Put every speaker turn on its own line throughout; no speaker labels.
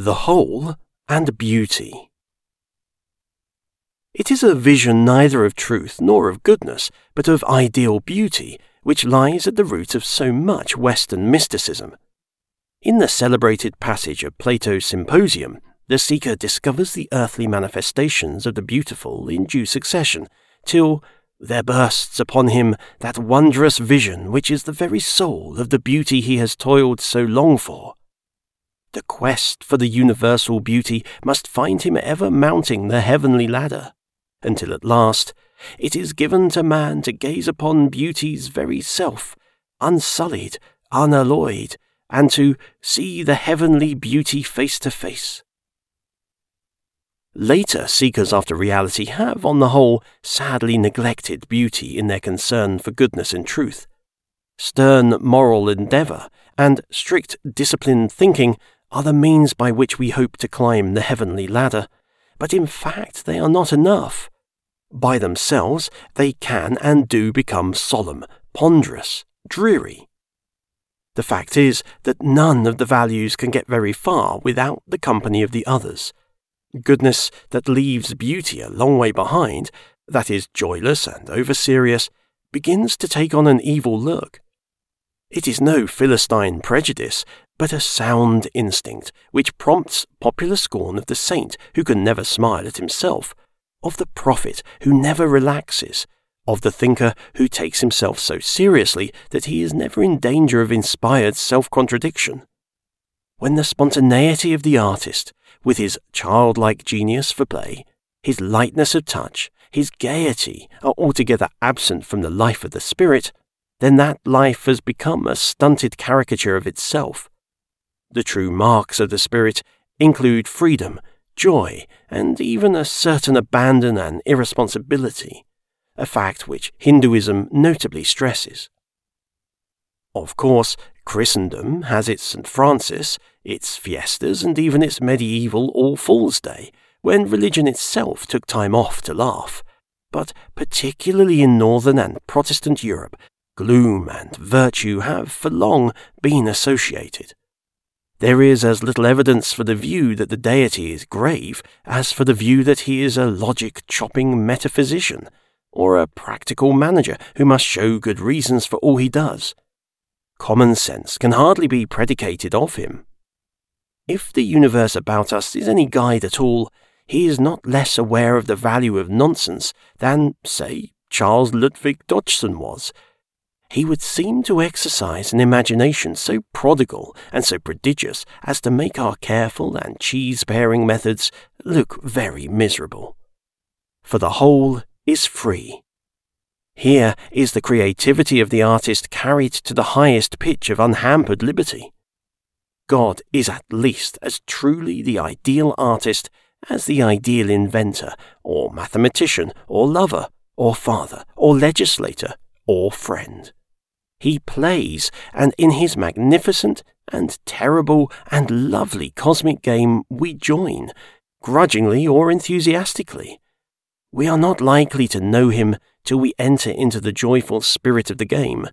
the whole and beauty. It is a vision neither of truth nor of goodness, but of ideal beauty, which lies at the root of so much Western mysticism. In the celebrated passage of Plato's Symposium, the seeker discovers the earthly manifestations of the beautiful in due succession, till there bursts upon him that wondrous vision which is the very soul of the beauty he has toiled so long for. The quest for the universal beauty must find him ever mounting the heavenly ladder, until at last it is given to man to gaze upon beauty's very self, unsullied, unalloyed, and to see the heavenly beauty face to face. Later seekers after reality have, on the whole, sadly neglected beauty in their concern for goodness and truth. Stern moral endeavour and strict disciplined thinking are the means by which we hope to climb the heavenly ladder, but in fact they are not enough. By themselves, they can and do become solemn, ponderous, dreary. The fact is that none of the values can get very far without the company of the others. Goodness that leaves beauty a long way behind, that is joyless and over serious, begins to take on an evil look. It is no Philistine prejudice, but a sound instinct which prompts popular scorn of the saint who can never smile at himself, of the prophet who never relaxes, of the thinker who takes himself so seriously that he is never in danger of inspired self contradiction. When the spontaneity of the artist, with his childlike genius for play, his lightness of touch, his gaiety are altogether absent from the life of the spirit, then that life has become a stunted caricature of itself. The true marks of the spirit include freedom, joy, and even a certain abandon and irresponsibility, a fact which Hinduism notably stresses. Of course, Christendom has its St. Francis, its fiestas, and even its medieval All Fools' Day, when religion itself took time off to laugh. But particularly in Northern and Protestant Europe, gloom and virtue have for long been associated. There is as little evidence for the view that the deity is grave as for the view that he is a logic chopping metaphysician, or a practical manager who must show good reasons for all he does. Common sense can hardly be predicated of him. If the universe about us is any guide at all, he is not less aware of the value of nonsense than, say, Charles Lutwidge Dodgson was, he would seem to exercise an imagination so prodigal and so prodigious as to make our careful and cheese paring methods look very miserable. For the whole is free. Here is the creativity of the artist carried to the highest pitch of unhampered liberty. God is at least as truly the ideal artist as the ideal inventor, or mathematician, or lover, or father, or legislator, or friend. He plays, and in his magnificent and terrible and lovely cosmic game we join, grudgingly or enthusiastically. We are not likely to know him till we enter into the joyful spirit of the game,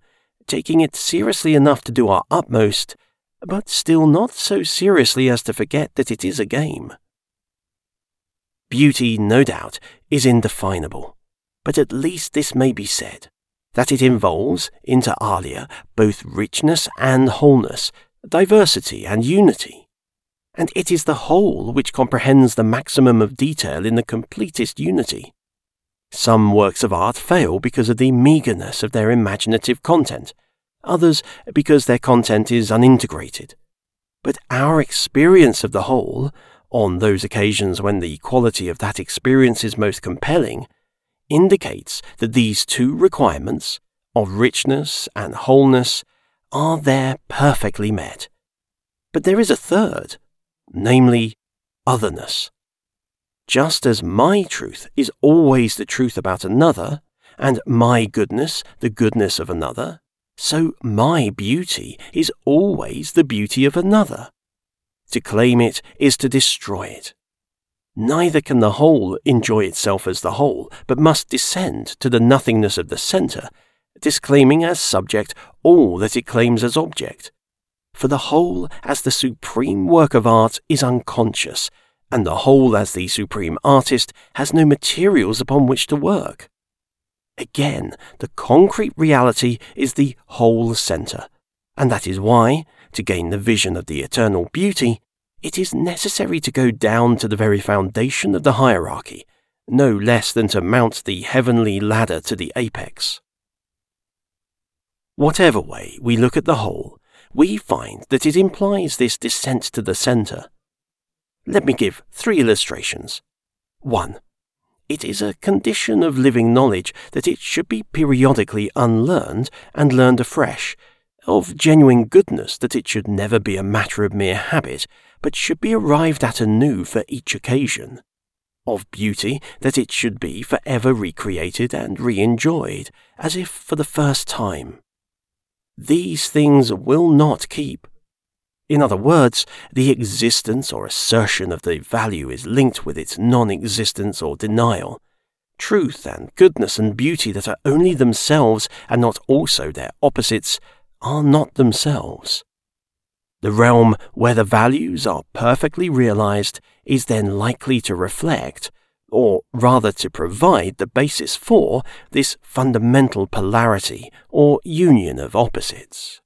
taking it seriously enough to do our utmost, but still not so seriously as to forget that it is a game. Beauty, no doubt, is indefinable, but at least this may be said that it involves, inter alia, both richness and wholeness, diversity and unity. And it is the whole which comprehends the maximum of detail in the completest unity. Some works of art fail because of the meagreness of their imaginative content, others because their content is unintegrated. But our experience of the whole, on those occasions when the quality of that experience is most compelling, indicates that these two requirements of richness and wholeness are there perfectly met. But there is a third, namely otherness. Just as my truth is always the truth about another, and my goodness the goodness of another, so my beauty is always the beauty of another. To claim it is to destroy it. Neither can the whole enjoy itself as the whole, but must descend to the nothingness of the centre, disclaiming as subject all that it claims as object. for the whole as the supreme work of art is unconscious, and the whole as the supreme artist has no materials upon which to work. Again, the concrete reality is the whole centre, and that is why, to gain the vision of the eternal beauty, it is necessary to go down to the very foundation of the hierarchy, no less than to mount the heavenly ladder to the apex. Whatever way we look at the whole, we find that it implies this descent to the centre. Let me give three illustrations. 1. It is a condition of living knowledge that it should be periodically unlearned and learned afresh, of genuine goodness that it should never be a matter of mere habit, but should be arrived at anew for each occasion, of beauty that it should be for ever recreated and re enjoyed, as if for the first time. These things will not keep. In other words, the existence or assertion of the value is linked with its non existence or denial. Truth and goodness and beauty that are only themselves and not also their opposites are not themselves. The realm where the values are perfectly realized is then likely to reflect, or rather to provide the basis for, this fundamental polarity or union of opposites.